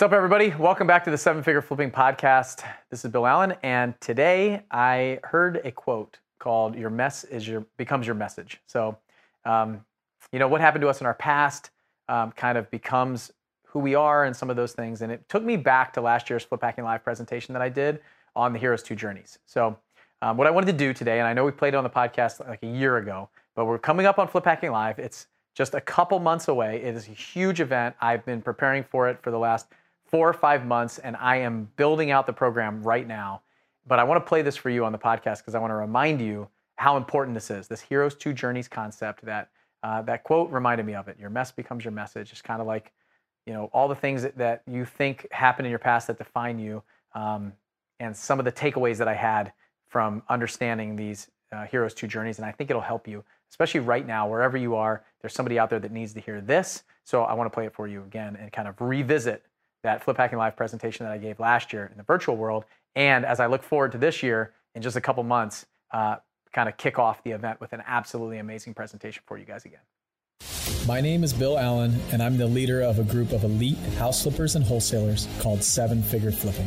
What's up, everybody? Welcome back to the Seven Figure Flipping Podcast. This is Bill Allen, and today I heard a quote called "Your mess is your becomes your message." So, um, you know, what happened to us in our past um, kind of becomes who we are, and some of those things. And it took me back to last year's Flip Hacking Live presentation that I did on the Heroes Two Journeys. So, um, what I wanted to do today, and I know we played it on the podcast like a year ago, but we're coming up on Flip Hacking Live. It's just a couple months away. It is a huge event. I've been preparing for it for the last four or five months, and I am building out the program right now. But I want to play this for you on the podcast because I want to remind you how important this is. This Heroes Two Journeys concept that uh, that quote reminded me of it. Your mess becomes your message. It's kind of like, you know, all the things that, that you think happened in your past that define you, um, and some of the takeaways that I had from understanding these uh, Heroes Two Journeys. And I think it'll help you, especially right now, wherever you are. There's somebody out there that needs to hear this. So I want to play it for you again and kind of revisit that Flip Hacking Live presentation that I gave last year in the virtual world. And as I look forward to this year, in just a couple months, uh, kind of kick off the event with an absolutely amazing presentation for you guys again. My name is Bill Allen, and I'm the leader of a group of elite house flippers and wholesalers called Seven Figure Flipping.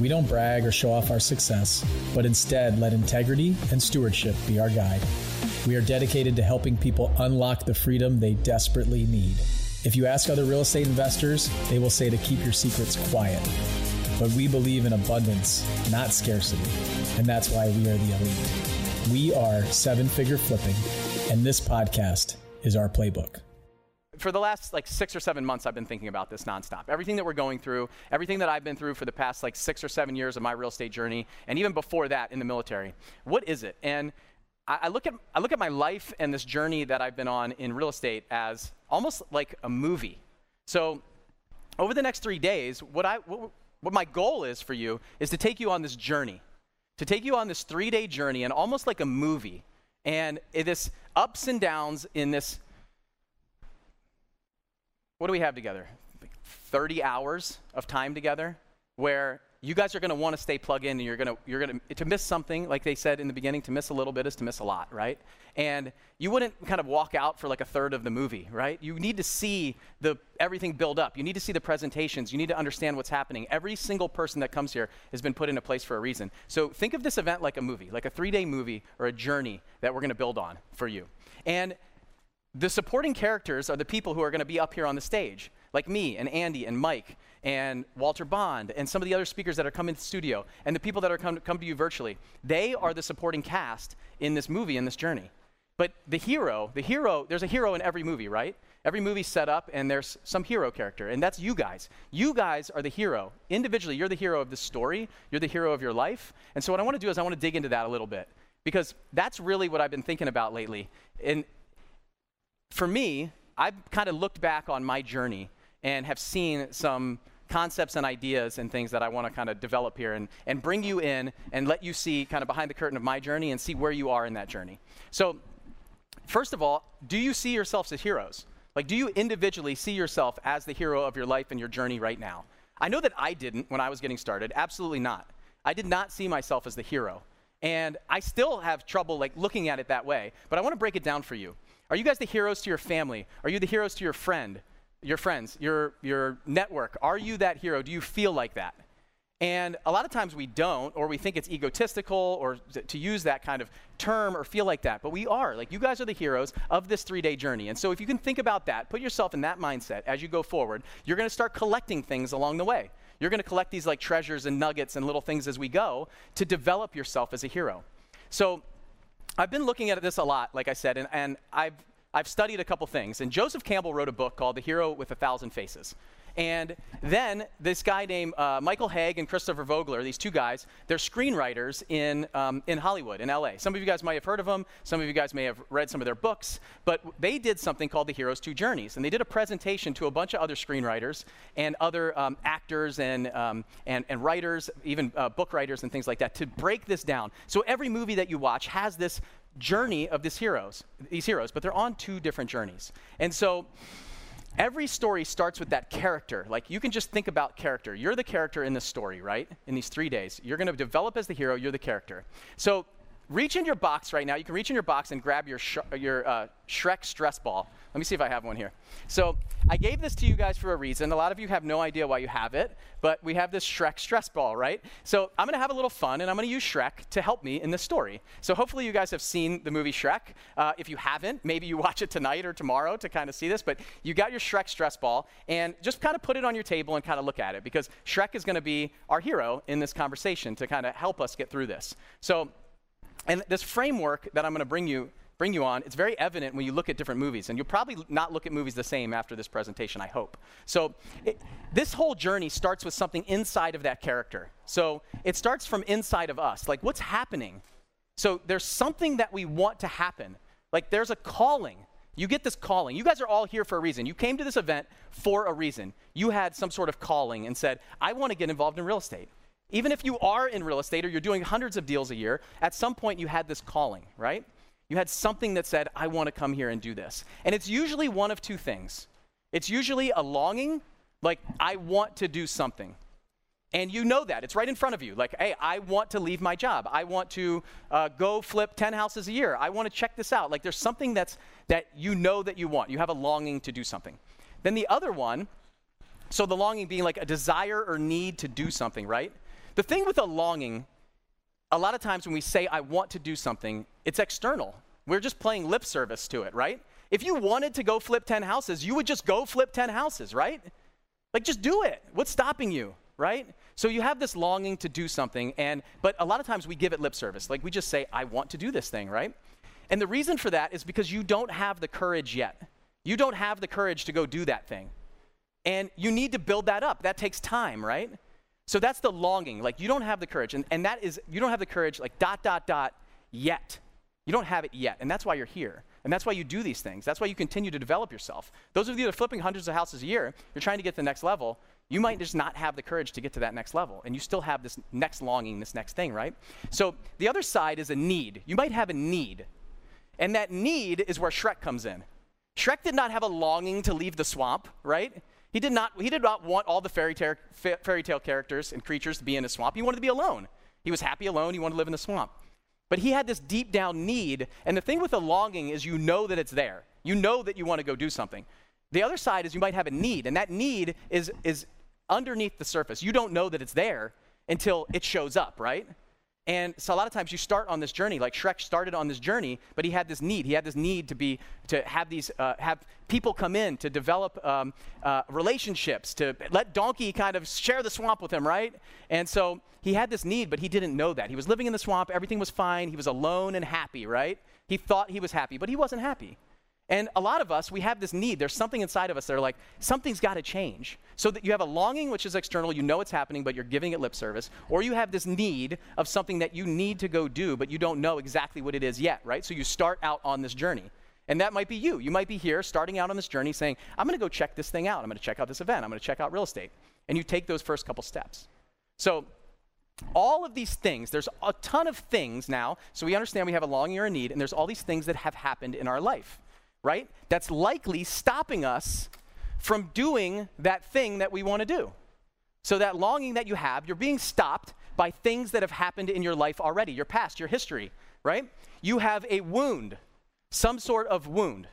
We don't brag or show off our success, but instead let integrity and stewardship be our guide. We are dedicated to helping people unlock the freedom they desperately need. If you ask other real estate investors, they will say to keep your secrets quiet. But we believe in abundance, not scarcity. And that's why we are the elite. We are seven figure flipping, and this podcast is our playbook for the last like six or seven months, I've been thinking about this nonstop. Everything that we're going through, everything that I've been through for the past like six or seven years of my real estate journey, and even before that in the military. What is it? And I, I look at I look at my life and this journey that I've been on in real estate as almost like a movie. So, over the next three days, what I what, what my goal is for you is to take you on this journey, to take you on this three-day journey, and almost like a movie, and this ups and downs in this. What do we have together? 30 hours of time together, where you guys are going to want to stay plugged in and you're going to you're going to to miss something like they said in the beginning to miss a little bit is to miss a lot right? And you wouldn't kind of walk out for like a third of the movie right? You need to see the everything build up. You need to see the presentations. You need to understand what's happening. Every single person that comes here has been put in a place for a reason. So think of this event like a movie like a three-day movie or a journey that we're going to build on for you. And the supporting characters are the people who are going to be up here on the stage like me and andy and mike and Walter Bond and some of the other speakers that are coming to the studio and the people that are come, come to you virtually. They are the supporting cast in this movie, in this journey. But the hero, the hero, there's a hero in every movie, right? Every movie's set up and there's some hero character, and that's you guys. You guys are the hero. Individually, you're the hero of this story, you're the hero of your life. And so, what I want to do is I want to dig into that a little bit because that's really what I've been thinking about lately. And for me, I've kind of looked back on my journey and have seen some concepts and ideas and things that I want to kind of develop here and, and bring you in and let you see kind of behind the curtain of my journey and see where you are in that journey. So, first of all, do you see yourselves as heroes? Like, do you individually see yourself as the hero of your life and your journey right now? I know that I didn't when I was getting started. Absolutely not. I did not see myself as the hero. And I still have trouble like looking at it that way. But I want to break it down for you. Are you guys the heroes to your family? Are you the heroes to your friend? Your friends, your, your network. Are you that hero? Do you feel like that? And a lot of times we don't, or we think it's egotistical, or to use that kind of term, or feel like that. But we are. Like, you guys are the heroes of this three day journey. And so, if you can think about that, put yourself in that mindset as you go forward, you're going to start collecting things along the way. You're going to collect these like treasures and nuggets and little things as we go to develop yourself as a hero. So, I've been looking at this a lot, like I said, and, and I've I've studied a couple things. And Joseph Campbell wrote a book called The Hero with a Thousand Faces. And then this guy named uh, Michael Hauge and Christopher Vogler, these two guys, they're screenwriters in, um, in Hollywood, in LA. Some of you guys might have heard of them. Some of you guys may have read some of their books. But they did something called the Heroes Two Journeys. And they did a presentation to a bunch of other screenwriters and other um, actors and, um, and, and writers, even uh, book writers and things like that, to break this down. So every movie that you watch has this journey of these heroes, these heroes, but they're on two different journeys. And so every story starts with that character. Like you can just think about character. You're the character in this story, right? In these three days. You're going to develop as the hero, you're the character. So reach in your box right now. You can reach in your box and grab your, sh- your uh, Shrek stress ball. Let me see if I have one here. So I gave this to you guys for a reason. A lot of you have no idea why you have it, but we have this Shrek stress ball, right? So I'm going to have a little fun, and I'm going to use Shrek to help me in this story. So hopefully you guys have seen the movie Shrek. Uh, if you haven't, maybe you watch it tonight or tomorrow to kind of see this, but you got your Shrek stress ball, and just kind of put it on your table and kind of look at it, because Shrek is going to be our hero in this conversation to kind of help us get through this. So and this framework that I'm going to bring you bring you on, it's very evident when you look at different movies. And you'll probably not look at movies the same after this presentation, I hope. So, it, this whole journey starts with something inside of that character. So, it starts from inside of us. Like, what's happening? So, there's something that we want to happen. Like, there's a calling. You get this calling. You guys are all here for a reason. You came to this event for a reason. You had some sort of calling and said, I want to get involved in real estate. Even if you are in real estate or you're doing hundreds of deals a year, at some point you had this calling, right? You had something that said, I want to come here and do this. And it's usually one of two things it's usually a longing, like, I want to do something. And you know that. It's right in front of you. Like, hey, I want to leave my job. I want to uh, go flip 10 houses a year. I want to check this out. Like, there's something that's, that you know that you want. You have a longing to do something. Then the other one, so the longing being like a desire or need to do something, right? The thing with a longing, a lot of times when we say, I want to do something, it's external. We're just playing lip service to it, right? If you wanted to go flip 10 houses, you would just go flip 10 houses, right? Like, just do it. What's stopping you, right? So you have this longing to do something, and but a lot of times we give it lip service. Like we just say, I want to do this thing, right? And the reason for that is because you don't have the courage yet. You don't have the courage to go do that thing. And you need to build that up. That takes time, right? So that's the longing. Like you don't have the courage. And, and that is, you don't have the courage, like dot, dot, dot, yet. You don't have it yet. And that's why you're here. And that's why you do these things. That's why you continue to develop yourself. Those of you that are flipping hundreds of houses a year, you're trying to get to the next level. You might just not have the courage to get to that next level. And you still have this next longing, this next thing, right? So the other side is a need. You might have a need. And that need is where Shrek comes in. Shrek did not have a longing to leave the swamp, right? He did not, he did not want all the fairy, tale, fairy tale characters and creatures to be in a swamp. He wanted to be alone. He was happy alone. He wanted to live in the swamp. But he had this deep down need. And the thing with a longing is you know that it's there. You know that you want to go do something. The other side is you might have a need, and that need is, is underneath the surface. You don't know that it's there until it shows up, right? And so a lot of times you start on this journey, like Shrek started on this journey, but he had this need. He had this need to be to have these uh, have people come in to develop um, uh, relationships, to let Donkey kind of share the swamp with him, right? And so he had this need, but he didn't know that. He was living in the swamp, everything was fine, he was alone and happy, right? He thought he was happy, but he wasn't happy. And a lot of us, we have this need. There's something inside of us that are like, something's got to change. So that you have a longing, which is external, you know it's happening, but you're giving it lip service. Or you have this need of something that you need to go do, but you don't know exactly what it is yet, right? So you start out on this journey. And that might be you. You might be here starting out on this journey saying, I'm going to go check this thing out. I'm going to check out this event. I'm going to check out real estate. And you take those first couple steps. So all of these things, there's a ton of things now. So we understand we have a longing or a need, and there's all these things that have happened in our life right? That's likely stopping us from doing that thing that we want to do. So, that longing that you have, you're being stopped by things that have happened in your life already, your past, your history, right? You have a wound, some sort of wound,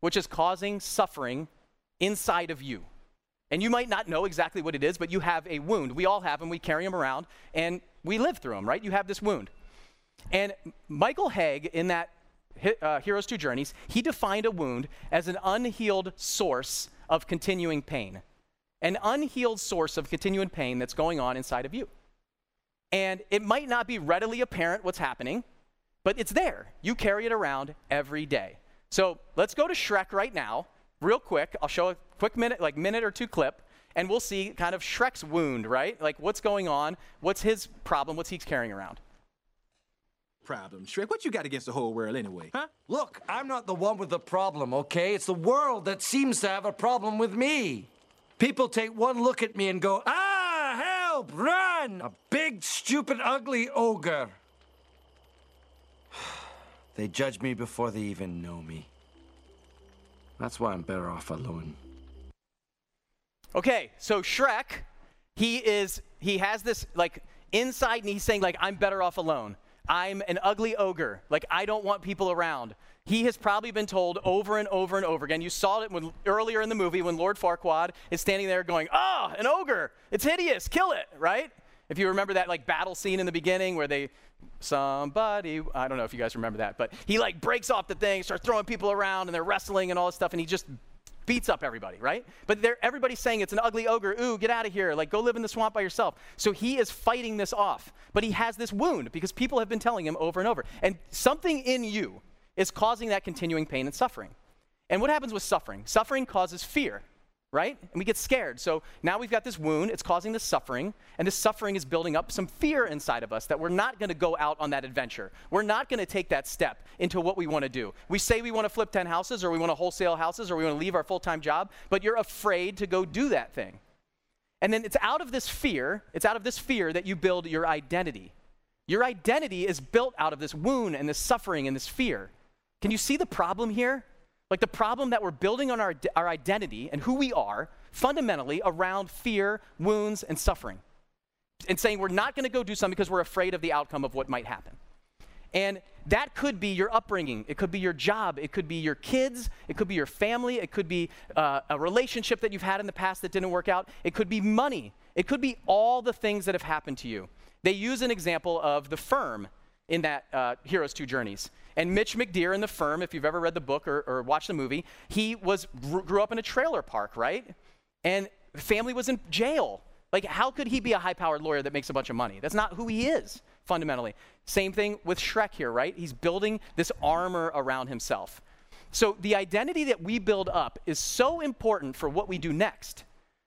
which is causing suffering inside of you. And you might not know exactly what it is, but you have a wound. We all have them, we carry them around, and we live through them, right? You have this wound. And Michael Hauge, in that uh, Heroes Two Journeys, he defined a wound as an unhealed source of continuing pain. An unhealed source of continuing pain that's going on inside of you. And it might not be readily apparent what's happening, but it's there. You carry it around every day. So let's go to Shrek right now, real quick. I'll show a quick minute, like minute or two clip, and we'll see kind of Shrek's wound, right? Like what's going on, what's his problem, what's he carrying around problem. Shrek, what you got against the whole world anyway? Huh? Look, I'm not the one with the problem, okay? It's the world that seems to have a problem with me. People take one look at me and go, ah, help, run! A big, stupid, ugly ogre. they judge me before they even know me. That's why I'm better off alone. Okay, so Shrek, he is, he has this, like, inside and he's saying, like, I'm better off alone. I'm an ugly ogre. Like, I don't want people around. He has probably been told over and over and over again. You saw it when, earlier in the movie when Lord Farquaad is standing there going, Oh, an ogre. It's hideous. Kill it, right? If you remember that like battle scene in the beginning where they, somebody, I don't know if you guys remember that, but he like breaks off the thing, starts throwing people around, and they're wrestling and all this stuff, and he just beats up everybody, right? But everybody's saying it's an ugly ogre. Ooh, get out of here. Like, go live in the swamp by yourself. So he is fighting this off. But he has this wound because people have been telling him over and over. And something in you is causing that continuing pain and suffering. And what happens with suffering? Suffering causes fear right? And we get scared. So now we've got this wound, it's causing this suffering, and this suffering is building up some fear inside of us that we're not going to go out on that adventure. We're not going to take that step into what we want to do. We say we want to flip 10 houses, or we want to wholesale houses, or we want to leave our full time job, but you're afraid to go do that thing. And then it's out of this fear, it's out of this fear that you build your identity. Your identity is built out of this wound and this suffering and this fear. Can you see the problem here? Like the problem that we're building on our, our identity and who we are fundamentally around fear, wounds, and suffering. And saying we're not going to go do something because we're afraid of the outcome of what might happen. And that could be your upbringing. It could be your job. It could be your kids. It could be your family. It could be uh, a relationship that you've had in the past that didn't work out. It could be money. It could be all the things that have happened to you. They use an example of the firm in that uh, Heroes Two Journeys. And Mitch McDeere in The Firm, if you've ever read the book or, or watched the movie, he was grew up in a trailer park, right? And family was in jail. Like, how could he be a high-powered lawyer that makes a bunch of money? That's not who he is, fundamentally. Same thing with Shrek here, right? He's building this armor around himself. So the identity that we build up is so important for what we do next.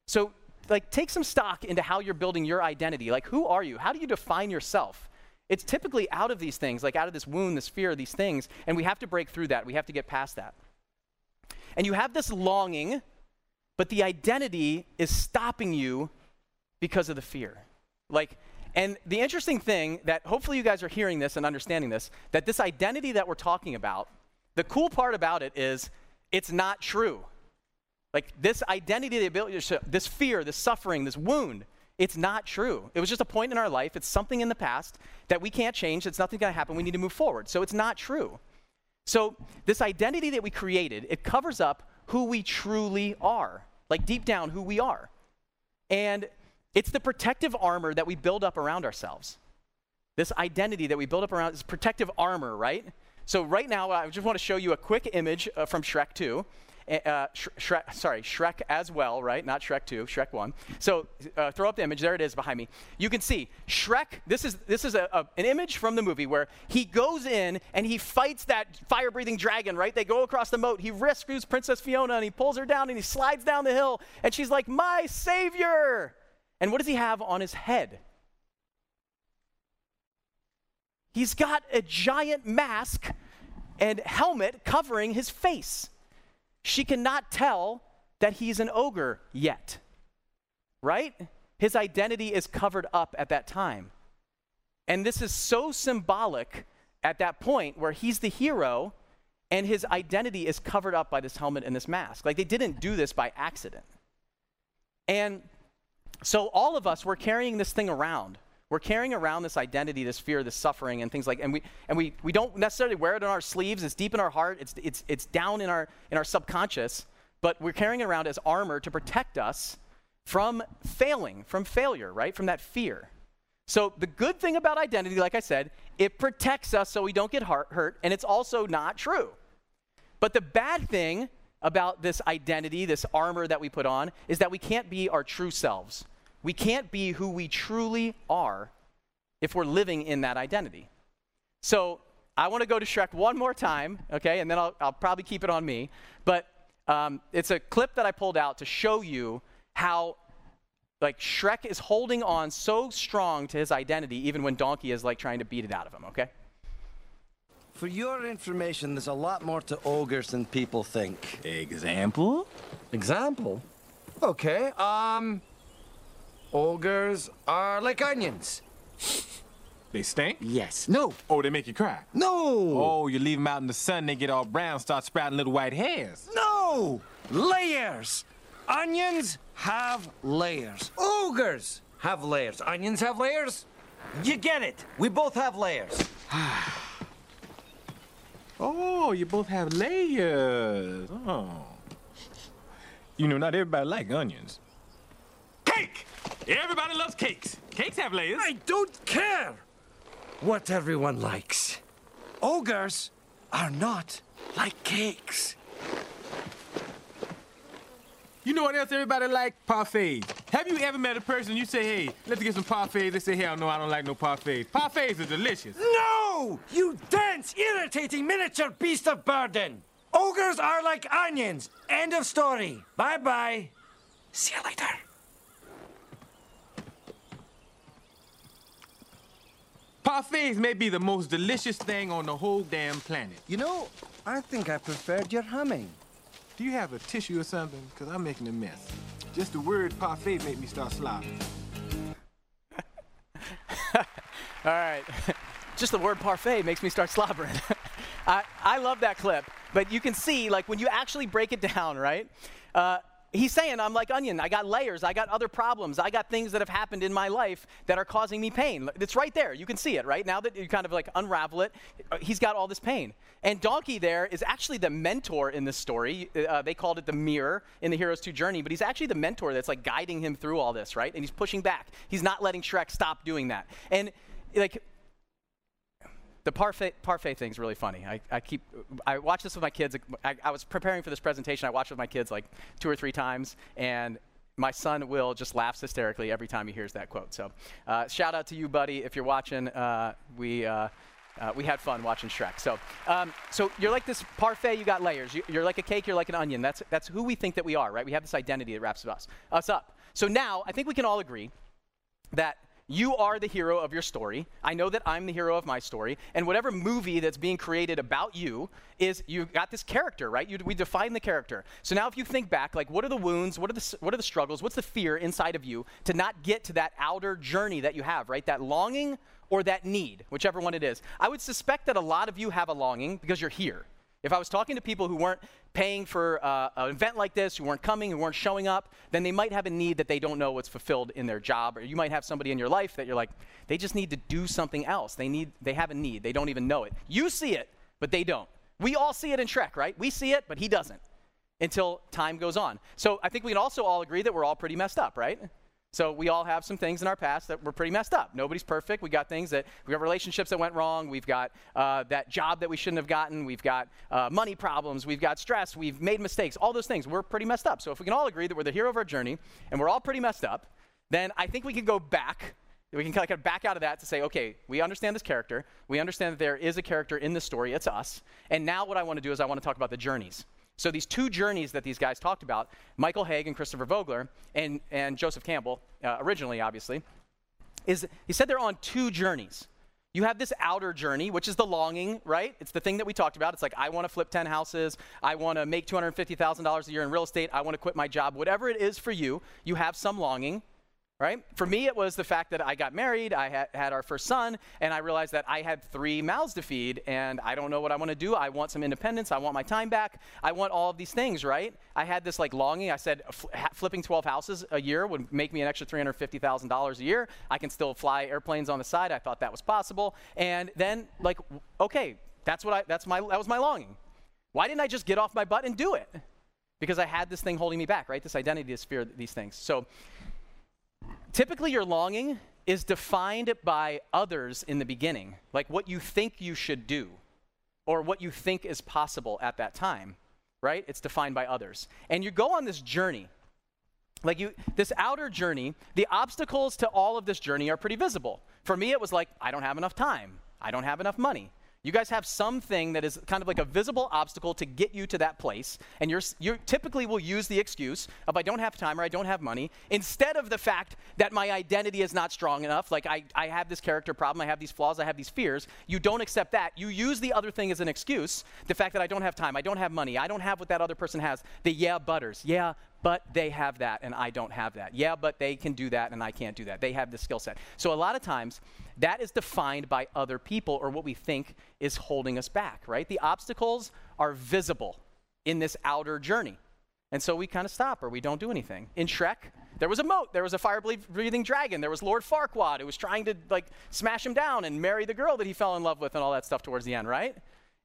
So, like, take some stock into how you're building your identity. Like, who are you? How do you define yourself? It's typically out of these things, like out of this wound, this fear, these things, and we have to break through that. We have to get past that. And you have this longing, but the identity is stopping you because of the fear. Like, and the interesting thing that hopefully you guys are hearing this and understanding this, that this identity that we're talking about, the cool part about it is it's not true. Like this identity, the ability, this fear, this suffering, this wound, it's not true. It was just a point in our life. It's something in the past that we can't change. It's nothing going to happen. We need to move forward. So it's not true. So this identity that we created, it covers up who we truly are, like deep down who we are. And it's the protective armor that we build up around ourselves. This identity that we build up around is protective armor, right? So right now, I just want to show you a quick image uh, from Shrek 2 uh, Shrek, sorry, Shrek as well, right? Not Shrek 2, Shrek 1. So uh, throw up the image. There it is behind me. You can see Shrek, this is, this is a, a, an image from the movie where he goes in and he fights that fire breathing dragon, right? They go across the moat. He rescues Princess Fiona and he pulls her down and he slides down the hill. And she's like, My savior! And what does he have on his head? He's got a giant mask and helmet covering his face she cannot tell that he's an ogre yet. Right? His identity is covered up at that time. And this is so symbolic at that point where he's the hero and his identity is covered up by this helmet and this mask. Like they didn't do this by accident. And so all of us, we're carrying this thing around. We're carrying around this identity, this fear, this suffering, and things like, and we and we we don't necessarily wear it on our sleeves. It's deep in our heart. It's it's it's down in our in our subconscious. But we're carrying around as armor to protect us from failing, from failure, right? From that fear. So the good thing about identity, like I said, it protects us so we don't get hurt, and it's also not true. But the bad thing about this identity, this armor that we put on, is that we can't be our true selves. We can't be who we truly are if we're living in that identity. So I want to go to Shrek one more time, okay, and then I'll, I'll probably keep it on me. But um, it's a clip that I pulled out to show you how like Shrek is holding on so strong to his identity even when Donkey is like trying to beat it out of him, okay? For your information, there's a lot more to ogres than people think. Example? Example? Okay, um, Ogres are like onions. They stink? Yes. No. Oh, they make you cry? No. Oh, you leave them out in the sun, they get all brown, start sprouting little white hairs. No. Layers. Onions have layers. Ogres have layers. Onions have layers. You get it. We both have layers. oh, you both have layers. Oh. You know, not everybody like onions. Cake! Everybody loves cakes. Cakes have layers. I don't care what everyone likes. Ogres are not like cakes. You know what else everybody like? Parfaits. Have you ever met a person you say, hey, let's get some parfaits? They say, hell no, I don't like no parfaits. Parfaits are delicious. No! You dense, irritating miniature beast of burden! Ogres are like onions. End of story. Bye bye. See you later. Parfaits may be the most delicious thing on the whole damn planet. You know, I think I preferred your humming. Do you have a tissue or something? Because I'm making a mess. Just the word parfait made me start slobbering. All right. Just the word parfait makes me start slobbering. I, I love that clip, but you can see, like, when you actually break it down, right? Uh, he's saying, I'm like onion. I got layers. I got other problems. I got things that have happened in my life that are causing me pain. It's right there. You can see it, right? Now that you kind of like unravel it, uh, he's got all this pain. And Donkey there is actually the mentor in this story. Uh, they called it the mirror in the Hero's 2 journey, but he's actually the mentor that's like guiding him through all this, right? And he's pushing back. He's not letting Shrek stop doing that. And like, the parfait, parfait thing is really funny. I, I keep, I watch this with my kids. I, I was preparing for this presentation. I watched it with my kids like two or three times, and my son Will just laughs hysterically every time he hears that quote. So, uh, shout out to you, buddy, if you're watching. Uh, we. Uh, uh, we had fun watching Shrek. So, um, so you're like this parfait. You got layers. You, are like a cake. You're like an onion. That's that's who we think that we are, right? We have this identity that wraps us us up. So now I think we can all agree that you are the hero of your story. I know that I'm the hero of my story. And whatever movie that's being created about you is you got this character, right? You, we define the character. So now if you think back, like what are the wounds? What are the, what are the struggles? What's the fear inside of you to not get to that outer journey that you have, right? That longing or that need, whichever one it is. I would suspect that a lot of you have a longing because you're here. If I was talking to people who weren't paying for uh, an event like this, who weren't coming, who weren't showing up, then they might have a need that they don't know what's fulfilled in their job. Or you might have somebody in your life that you're like, they just need to do something else. They need, they have a need. They don't even know it. You see it, but they don't. We all see it in Shrek, right? We see it, but he doesn't until time goes on. So I think we can also all agree that we're all pretty messed up, right? So we all have some things in our past that were pretty messed up. Nobody's perfect. We got things that we got relationships that went wrong. We've got uh, that job that we shouldn't have gotten. We've got uh, money problems. We've got stress. We've made mistakes. All those things. We're pretty messed up. So if we can all agree that we're the hero of our journey and we're all pretty messed up, then I think we can go back. We can kind of back out of that to say, okay, we understand this character. We understand that there is a character in this story. It's us. And now what I want to do is I want to talk about the journeys. So these two journeys that these guys talked about, Michael Hauge and Christopher Vogler, and, and Joseph Campbell, uh, originally, obviously, is he said they're on two journeys. You have this outer journey, which is the longing, right? It's the thing that we talked about. It's like, I want to flip 10 houses. I want to make $250,000 a year in real estate. I want to quit my job. Whatever it is for you, you have some longing right? For me, it was the fact that I got married, I had, had, our first son, and I realized that I had three mouths to feed, and I don't know what I want to do. I want some independence. I want my time back. I want all of these things, right? I had this like longing. I said flipping 12 houses a year would make me an extra $350,000 a year. I can still fly airplanes on the side. I thought that was possible. And then, like, okay, that's what I, that's my, that was my longing. Why didn't I just get off my butt and do it? Because I had this thing holding me back, right? This identity, this fear, these things. So, Typically, your longing is defined by others in the beginning, like what you think you should do or what you think is possible at that time, right? It's defined by others. And you go on this journey. Like you this outer journey, the obstacles to all of this journey are pretty visible. For me it was like I don't have enough time. I don't have enough money. You guys have something that is kind of like a visible obstacle to get you to that place, and you're, you typically will use the excuse of I don't have time or I don't have money instead of the fact that my identity is not strong enough. Like I, I have this character problem, I have these flaws, I have these fears. You don't accept that. You use the other thing as an excuse. The fact that I don't have time, I don't have money, I don't have what that other person has. The yeah butters. Yeah, but they have that and I don't have that. Yeah, but they can do that and I can't do that. They have the skill set. So a lot of times, that is defined by other people or what we think is holding us back, right? The obstacles are visible in this outer journey. And so we kind of stop or we don't do anything. In Shrek, there was a moat, there was a fire-breathing dragon, there was Lord Farquaad who was trying to like smash him down and marry the girl that he fell in love with and all that stuff towards the end, right?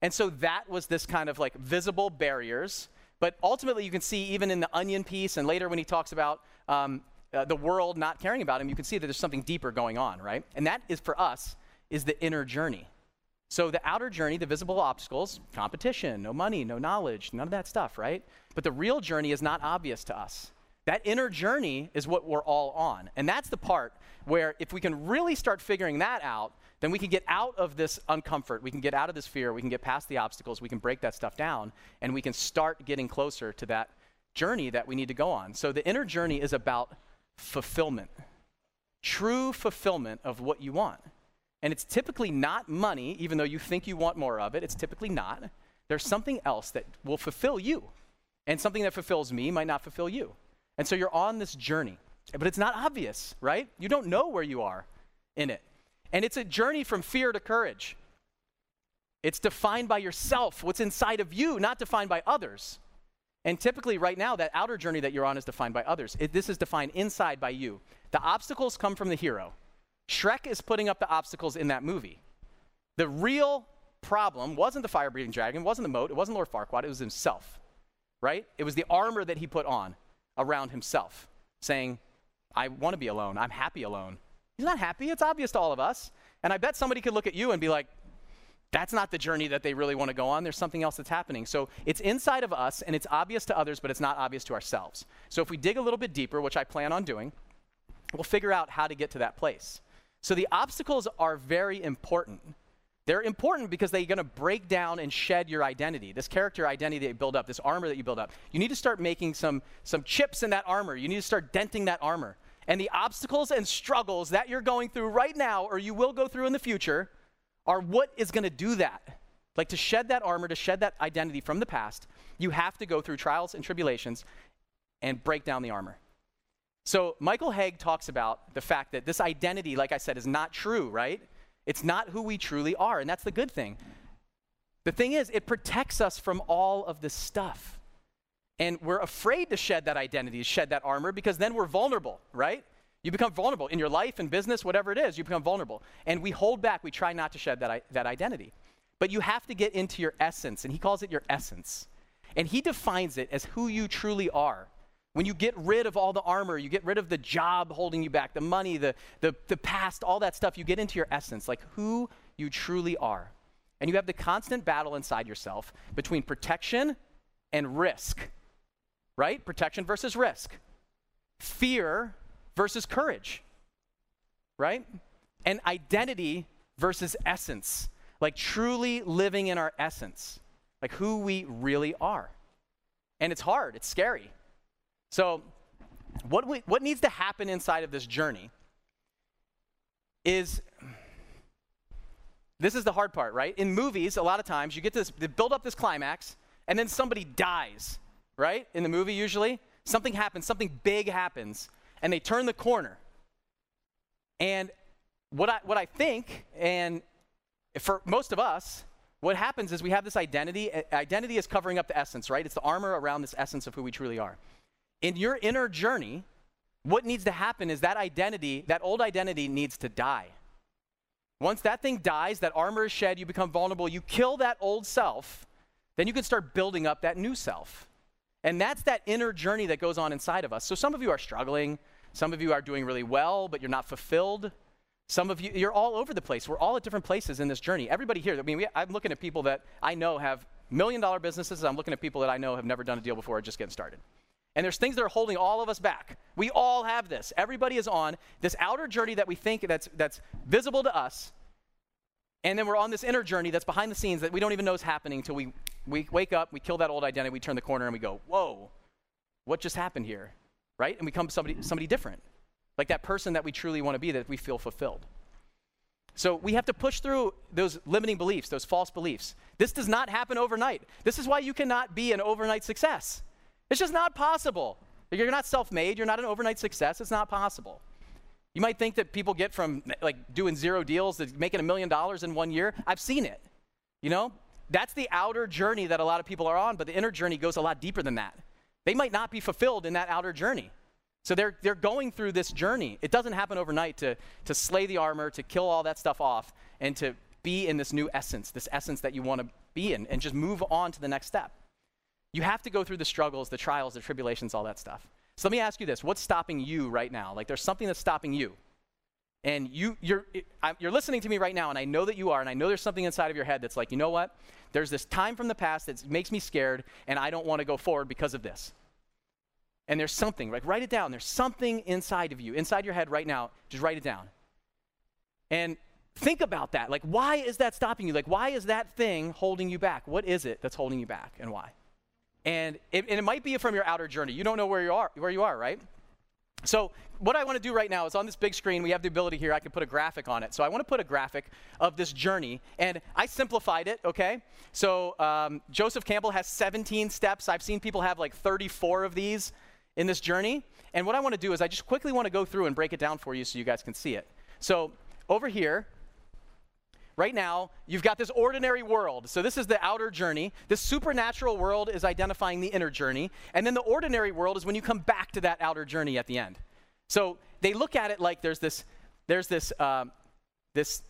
And so that was this kind of like visible barriers. But ultimately, you can see even in the onion piece, and later when he talks about um, uh, the world not caring about him, you can see that there's something deeper going on, right? And that is for us is the inner journey. So the outer journey, the visible obstacles, competition, no money, no knowledge, none of that stuff, right? But the real journey is not obvious to us. That inner journey is what we're all on. And that's the part where if we can really start figuring that out, then we can get out of this uncomfort. We can get out of this fear. We can get past the obstacles. We can break that stuff down. And we can start getting closer to that journey that we need to go on. So the inner journey is about fulfillment, true fulfillment of what you want. And it's typically not money, even though you think you want more of it. It's typically not. There's something else that will fulfill you. And something that fulfills me might not fulfill you. And so you're on this journey. But it's not obvious, right? You don't know where you are in it. And it's a journey from fear to courage. It's defined by yourself, what's inside of you, not defined by others. And typically, right now, that outer journey that you're on is defined by others. It, this is defined inside by you. The obstacles come from the hero. Shrek is putting up the obstacles in that movie. The real problem wasn't the fire breathing dragon, wasn't the moat, it wasn't Lord Farquaad, it was himself, right? It was the armor that he put on around himself, saying, I want to be alone, I'm happy alone. He's not happy, it's obvious to all of us. And I bet somebody could look at you and be like, that's not the journey that they really want to go on. There's something else that's happening. So it's inside of us and it's obvious to others, but it's not obvious to ourselves. So if we dig a little bit deeper, which I plan on doing, we'll figure out how to get to that place. So the obstacles are very important. They're important because they're going to break down and shed your identity, this character identity that you build up, this armor that you build up. You need to start making some, some chips in that armor. You need to start denting that armor. And the obstacles and struggles that you're going through right now, or you will go through in the future, are what is going to do that. Like to shed that armor, to shed that identity from the past, you have to go through trials and tribulations and break down the armor. So, Michael Hauge talks about the fact that this identity, like I said, is not true, right? It's not who we truly are, and that's the good thing. The thing is, it protects us from all of this stuff. And we're afraid to shed that identity, shed that armor, because then we're vulnerable, right? You become vulnerable in your life and business, whatever it is, you become vulnerable. And we hold back, we try not to shed that, that identity. But you have to get into your essence, and he calls it your essence. And he defines it as who you truly are. When you get rid of all the armor, you get rid of the job holding you back, the money, the, the, the past, all that stuff, you get into your essence, like who you truly are. And you have the constant battle inside yourself between protection and risk, right? Protection versus risk. Fear versus courage, right? And identity versus essence, like truly living in our essence, like who we really are. And it's hard, it's scary. So, what, we, what needs to happen inside of this journey is this is the hard part, right? In movies, a lot of times you get this, they build up this climax, and then somebody dies, right? In the movie, usually. Something happens, something big happens, and they turn the corner. And what I, what I think, and for most of us, what happens is we have this identity. Identity is covering up the essence, right? It's the armor around this essence of who we truly are in your inner journey, what needs to happen is that identity, that old identity needs to die. Once that thing dies, that armor is shed, you become vulnerable, you kill that old self, then you can start building up that new self. And that's that inner journey that goes on inside of us. So some of you are struggling, some of you are doing really well, but you're not fulfilled. Some of you, you're all over the place. We're all at different places in this journey. Everybody here, I mean, we, I'm looking at people that I know have million dollar businesses. I'm looking at people that I know have never done a deal before, just getting started. And there's things that are holding all of us back. We all have this. Everybody is on this outer journey that we think that's, that's visible to us. And then we're on this inner journey that's behind the scenes that we don't even know is happening until we, we wake up, we kill that old identity, we turn the corner, and we go, whoa, what just happened here? Right? And we become somebody, somebody different. Like that person that we truly want to be, that we feel fulfilled. So we have to push through those limiting beliefs, those false beliefs. This does not happen overnight. This is why you cannot be an overnight success. It's just not possible. You're not self made, you're not an overnight success. It's not possible. You might think that people get from like doing zero deals to making a million dollars in one year. I've seen it. You know, that's the outer journey that a lot of people are on, but the inner journey goes a lot deeper than that. They might not be fulfilled in that outer journey. So they're, they're going through this journey. It doesn't happen overnight to, to slay the armor, to kill all that stuff off, and to be in this new essence, this essence that you want to be in, and just move on to the next step. You have to go through the struggles, the trials, the tribulations, all that stuff. So let me ask you this what's stopping you right now? Like there's something that's stopping you. And you, you're, you're listening to me right now, and I know that you are, and I know there's something inside of your head that's like, you know what? There's this time from the past that makes me scared, and I don't want to go forward because of this. And there's something, like write it down. There's something inside of you, inside your head right now. Just write it down. And think about that. Like, why is that stopping you? Like, why is that thing holding you back? What is it that's holding you back, and why? And it, and it might be from your outer journey. You don't know where you are, where you are, right? So what I want to do right now is on this big screen, we have the ability here, I can put a graphic on it. So I want to put a graphic of this journey, and I simplified it, okay? So um, Joseph Campbell has 17 steps. I've seen people have like 34 of these in this journey. And what I want to do is I just quickly want to go through and break it down for you so you guys can see it. So over here, right now, you've got this ordinary world. So this is the outer journey. This supernatural world is identifying the inner journey. And then the ordinary world is when you come back to that outer journey at the end. So they look at it like there's this, there's this, um, this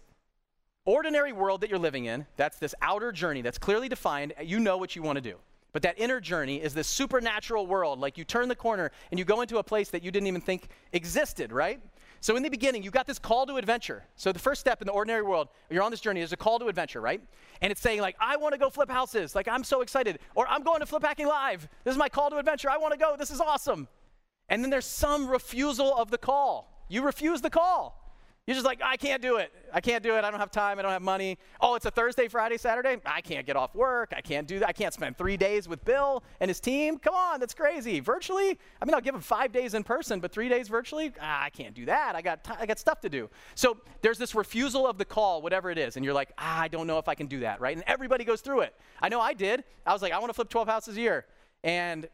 ordinary world that you're living in. That's this outer journey that's clearly defined. You know what you want to do. But that inner journey is this supernatural world. Like you turn the corner and you go into a place that you didn't even think existed, right? So in the beginning, you've got this call to adventure. So the first step in the ordinary world, you're on this journey, is a call to adventure, right? And it's saying like, I want to go flip houses. Like I'm so excited. Or I'm going to flip hacking live. This is my call to adventure. I want to go. This is awesome. And then there's some refusal of the call. You refuse the call. You're just like, I can't do it. I can't do it. I don't have time. I don't have money. Oh, it's a Thursday, Friday, Saturday. I can't get off work. I can't do that. I can't spend three days with Bill and his team. Come on, that's crazy. Virtually, I mean, I'll give him five days in person, but three days virtually, ah, I can't do that. I got, t- I got stuff to do. So there's this refusal of the call, whatever it is, and you're like, ah, I don't know if I can do that, right? And everybody goes through it. I know I did. I was like, I want to flip 12 houses a year, and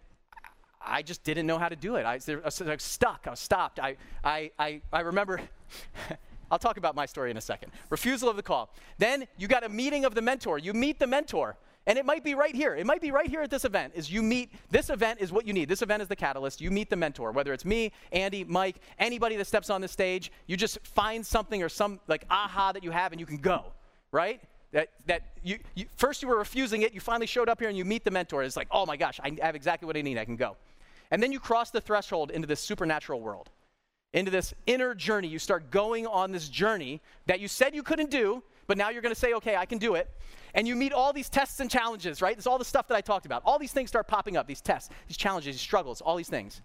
I just didn't know how to do it. I, I was stuck. I was stopped. I, I, I, I remember. I'll talk about my story in a second. Refusal of the call. Then you got a meeting of the mentor. You meet the mentor. And it might be right here. It might be right here at this event. Is you meet this event is what you need. This event is the catalyst. You meet the mentor, whether it's me, Andy, Mike, anybody that steps on the stage. You just find something or some like aha that you have, and you can go, right? That that you, you first you were refusing it. You finally showed up here and you meet the mentor. It's like, oh my gosh, I have exactly what I need. I can go. And then you cross the threshold into this supernatural world into this inner journey. You start going on this journey that you said you couldn't do, but now you're going to say, okay, I can do it. And you meet all these tests and challenges, right? There's all the stuff that I talked about. All these things start popping up these tests, these challenges, these struggles, all these things.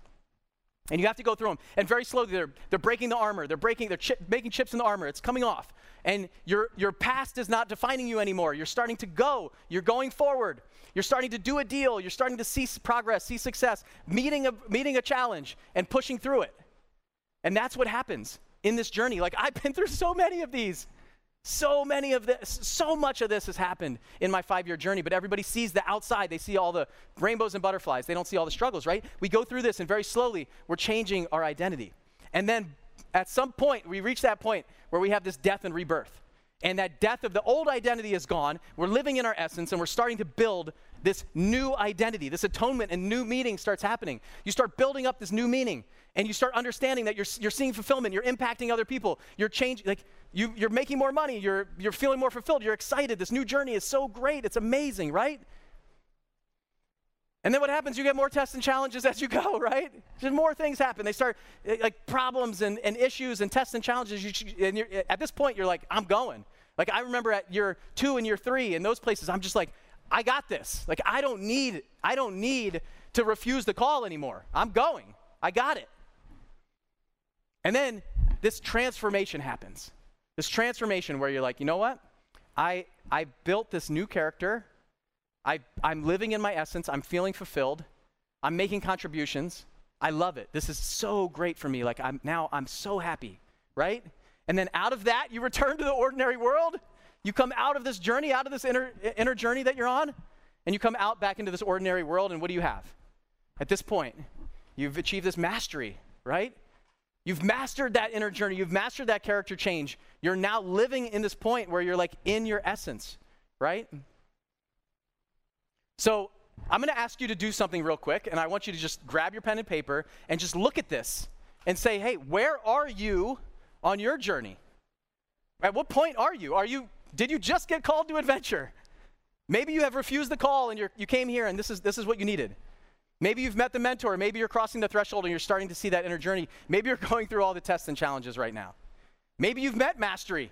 And you have to go through them. And very slowly, they're, they're breaking the armor. They're breaking, they're making chips in the armor. It's coming off. And your, your past is not defining you anymore. You're starting to go. You're going forward. You're starting to do a deal. You're starting to see progress, see success, meeting a, meeting a challenge, and pushing through it. And that's what happens in this journey. Like, I've been through so many of these. So many of this, so much of this has happened in my five year journey, but everybody sees the outside. They see all the rainbows and butterflies. They don't see all the struggles, right? We go through this, and very slowly, we're changing our identity. And then at some point, we reach that point where we have this death and rebirth. And that death of the old identity is gone. We're living in our essence, and we're starting to build this new identity. This atonement and new meaning starts happening. You start building up this new meaning and you start understanding that you're, you're seeing fulfillment, you're impacting other people, you're changing, like you, you're making more money, you're, you're feeling more fulfilled, you're excited. This new journey is so great, it's amazing, right? And then what happens? You get more tests and challenges as you go, right? Just more things happen. They start eh, like problems and, and issues and tests and challenges. You, and at this point, you're like, I'm going. Like I remember at year two and year three in those places, I'm just like, I got this. Like I don't need, I don't need to refuse the call anymore. I'm going. I got it. And then this transformation happens. This transformation where you're like, you know what? I, I built this new character. I, I'm living in my essence. I'm feeling fulfilled. I'm making contributions. I love it. This is so great for me. Like I'm now I'm so happy, right? And then out of that, you return to the ordinary world. You come out of this journey, out of this inner, inner journey that you're on, and you come out back into this ordinary world, and what do you have? At this point, you've achieved this mastery, right? You've mastered that inner journey. You've mastered that character change. You're now living in this point where you're like in your essence, right? So I'm going to ask you to do something real quick, and I want you to just grab your pen and paper and just look at this and say, hey, where are you on your journey? At what point are you? Are you did you just get called to adventure? Maybe you have refused the call and you're, you came here and this is this is what you needed. Maybe you've met the mentor. Maybe you're crossing the threshold and you're starting to see that inner journey. Maybe you're going through all the tests and challenges right now. Maybe you've met mastery.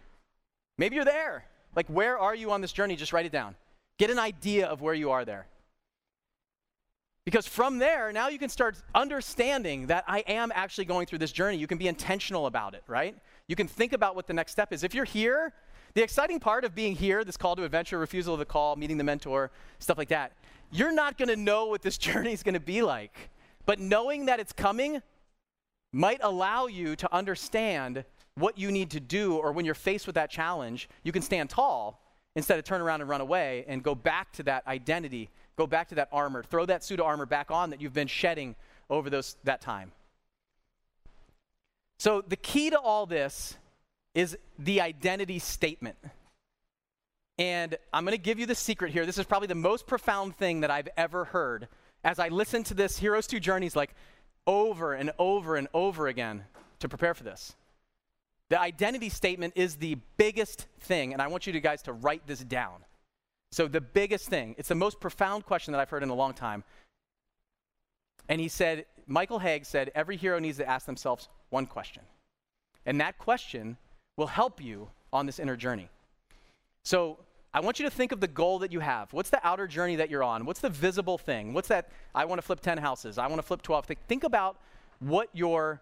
Maybe you're there. Like, where are you on this journey? Just write it down. Get an idea of where you are there. Because from there, now you can start understanding that I am actually going through this journey. You can be intentional about it, right? You can think about what the next step is. If you're here, the exciting part of being here, this call to adventure, refusal of the call, meeting the mentor, stuff like that, you're not going to know what this journey is going to be like. But knowing that it's coming might allow you to understand what you need to do, or when you're faced with that challenge, you can stand tall instead of turn around and run away and go back to that identity, go back to that armor, throw that of armor back on that you've been shedding over those, that time. So, the key to all this is the identity statement. And I'm going to give you the secret here. This is probably the most profound thing that I've ever heard as I listen to this Hero's 2 Journeys like over and over and over again to prepare for this. The identity statement is the biggest thing, and I want you guys to write this down. So, the biggest thing, it's the most profound question that I've heard in a long time. And he said, Michael Hauge said, every hero needs to ask themselves one question. And that question will help you on this inner journey. So, I want you to think of the goal that you have. What's the outer journey that you're on? What's the visible thing? What's that? I want to flip 10 houses. I want to flip 12. Think, think about what your,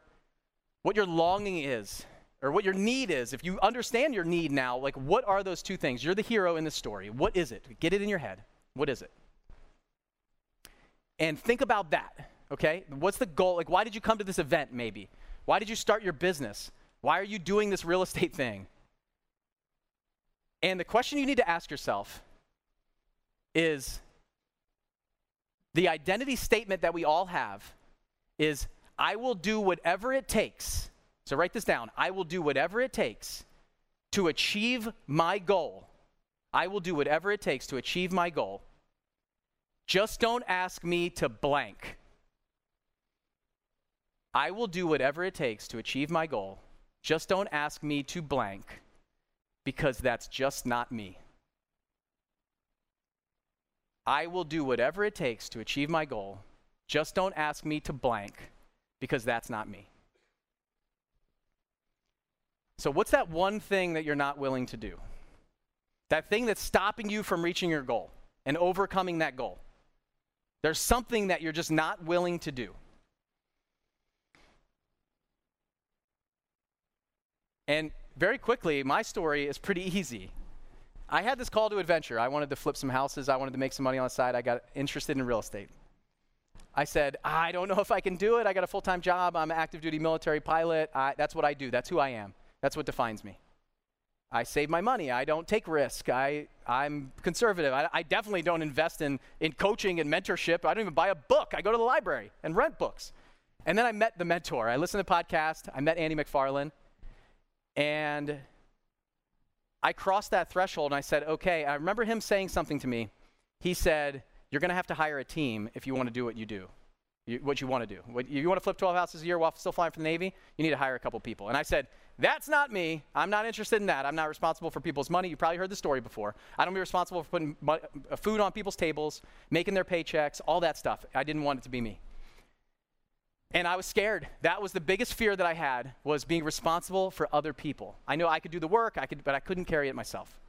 what your longing is or what your need is. If you understand your need now, like what are those two things? You're the hero in the story. What is it? Get it in your head. What is it? And think about that, okay? What's the goal? Like, why did you come to this event, maybe? Why did you start your business? Why are you doing this real estate thing? And the question you need to ask yourself is the identity statement that we all have is I will do whatever it takes. So write this down. I will do whatever it takes to achieve my goal. I will do whatever it takes to achieve my goal. Just don't ask me to blank. I will do whatever it takes to achieve my goal. Just don't ask me to blank because that's just not me. I will do whatever it takes to achieve my goal. Just don't ask me to blank because that's not me. So, what's that one thing that you're not willing to do? That thing that's stopping you from reaching your goal and overcoming that goal. There's something that you're just not willing to do. And very quickly, my story is pretty easy. I had this call to adventure. I wanted to flip some houses, I wanted to make some money on the side. I got interested in real estate. I said, I don't know if I can do it. I got a full time job. I'm an active duty military pilot. I, that's what I do. That's who I am. That's what defines me. I save my money. I don't take risk. I, I'm conservative. I, I definitely don't invest in, in coaching and mentorship. I don't even buy a book. I go to the library and rent books. And then I met the mentor. I listened to the podcast. I met Andy McFarland. And I crossed that threshold and I said, okay, I remember him saying something to me. He said, You're going to have to hire a team if you want to do what you do, you, what you want to do. What, you want to flip 12 houses a year while still flying for the Navy? You need to hire a couple people. And I said, That's not me. I'm not interested in that. I'm not responsible for people's money. You probably heard the story before. I don't be responsible for putting uh, food on people's tables, making their paychecks, all that stuff. I didn't want it to be me. And I was scared. That was the biggest fear that I had was being responsible for other people. I knew I could do the work, I could, but I couldn't carry it myself.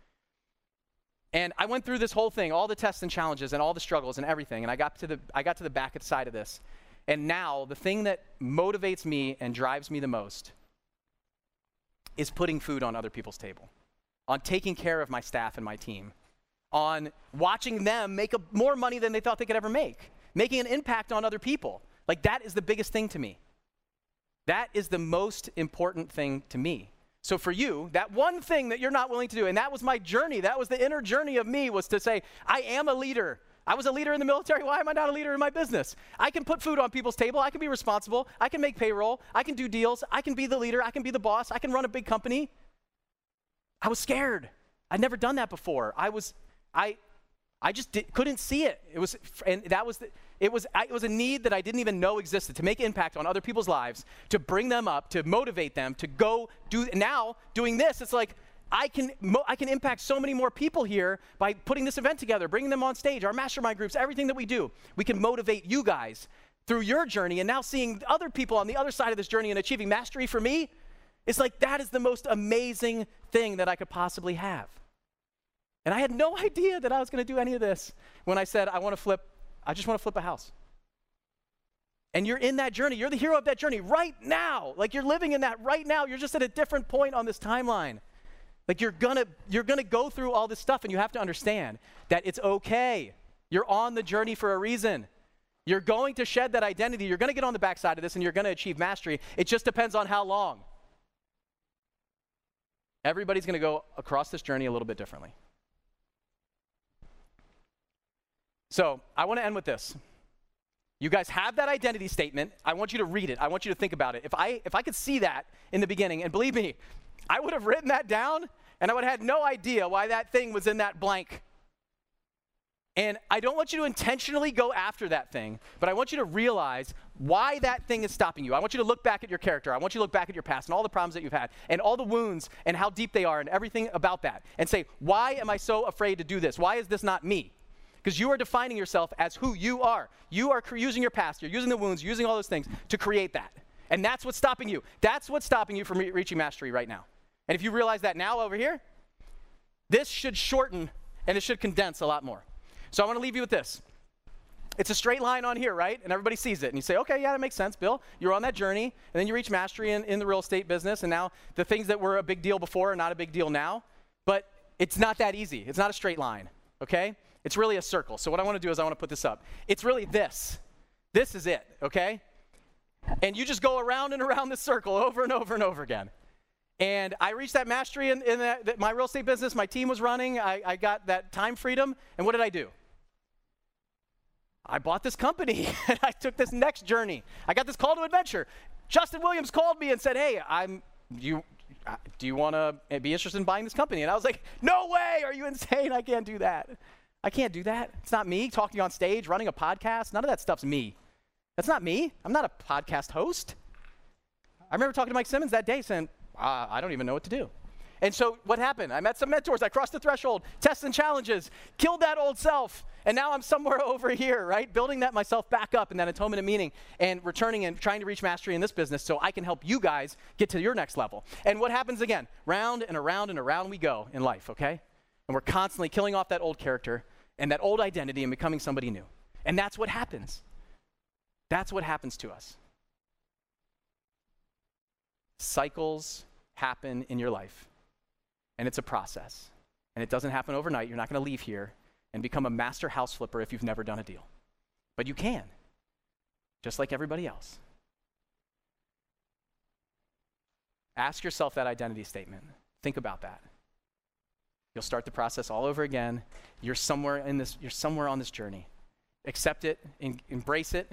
And I went through this whole thing, all the tests and challenges and all the struggles and everything, and I got to the I got to the back side of this. And now the thing that motivates me and drives me the most is putting food on other people's table, on taking care of my staff and my team, on watching them make a, more money than they thought they could ever make, making an impact on other people. Like, that is the biggest thing to me. That is the most important thing to me. So for you, that one thing that you're not willing to do, and that was my journey, that was the inner journey of me, was to say, I am a leader. I was a leader in the military. Why am I not a leader in my business? I can put food on people's table. I can be responsible. I can make payroll. I can do deals. I can be the leader. I can be the boss. I can run a big company. I was scared. I'd never done that before. I was, I, I just couldn't see it. It was, and that was, the, it was, it was a need that I didn't even know existed to make impact on other people's lives, to bring them up, to motivate them, to go do. Now doing this, it's like I can, I can impact so many more people here by putting this event together, bringing them on stage, our mastermind groups, everything that we do. We can motivate you guys through your journey and now seeing other people on the other side of this journey and achieving mastery for me. It's like that is the most amazing thing that I could possibly have. And I had no idea that I was going to do any of this when I said, I want to flip, I just want to flip a house. And you're in that journey. You're the hero of that journey right now. Like you're living in that right now. You're just at a different point on this timeline. Like you're gonna you're gonna go through all this stuff, and you have to understand that it's okay. You're on the journey for a reason. You're going to shed that identity. You're to get on the backside of this, and you're to achieve mastery. It just depends on how long. Everybody's to go across this journey a little bit differently. So I want to end with this. You guys have that identity statement. I want you to read it. I want you to think about it. If I if I could see that in the beginning, and believe me, I would have written that down and I would have had no idea why that thing was in that blank. And I don't want you to intentionally go after that thing, but I want you to realize why that thing is stopping you. I want you to look back at your character. I want you to look back at your past and all the problems that you've had and all the wounds and how deep they are and everything about that and say, why am I so afraid to do this? Why is this not me? Because you are defining yourself as who you are. You are using your past, you're using the wounds, using all those things to create that. And that's what's stopping you. That's what's stopping you from re- reaching mastery right now. And if you realize that now over here, this should shorten and it should condense a lot more. So I want to leave you with this. It's a straight line on here, right? And everybody sees it. And you say, okay, yeah, that makes sense, Bill. You're on that journey. And then you reach mastery in, in the real estate business. And now the things that were a big deal before are not a big deal now. But it's not that easy. It's not a straight line, okay? It's really a circle. So what I want to do is I want to put this up. It's really this. This is it, okay? And you just go around and around this circle over and over and over again. And I reached that mastery in, in that, that my real estate business. My team was running. I, I got that time freedom. And what did I do? I bought this company and I took this next journey. I got this call to adventure. Justin Williams called me and said, "Hey, I'm you. Uh, do you want to be interested in buying this company?" And I was like, "No way! Are you insane? I can't do that. I can't do that. It's not me talking on stage, running a podcast. None of that stuff's me. That's not me. I'm not a podcast host." I remember talking to Mike Simmons that day, saying, uh, I don't even know what to do. And so what happened? I met some mentors. I crossed the threshold, tests and challenges, killed that old self. And now I'm somewhere over here, right? Building that myself back up in that atonement and meaning and returning and trying to reach mastery in this business so I can help you guys get to your next level. And what happens again? Round and around and around we go in life, okay? And we're constantly killing off that old character and that old identity and becoming somebody new. And that's what happens. That's what happens to us. Cycles happen in your life, and it's a process. And it doesn't happen overnight. You're not going to leave here and become a master house flipper if you've never done a deal. But you can, just like everybody else. Ask yourself that identity statement. Think about that. You'll start the process all over again. You're somewhere in this you're somewhere on this journey. Accept it, in, embrace it,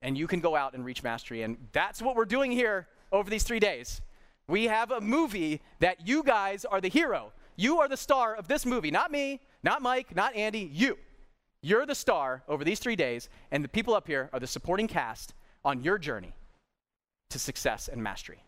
and you can go out and reach mastery and that's what we're doing here over these 3 days. We have a movie that you guys are the hero. You are the star of this movie, not me, not Mike, not Andy, you. You're the star over these three days, and the people up here are the supporting cast on your journey to success and mastery.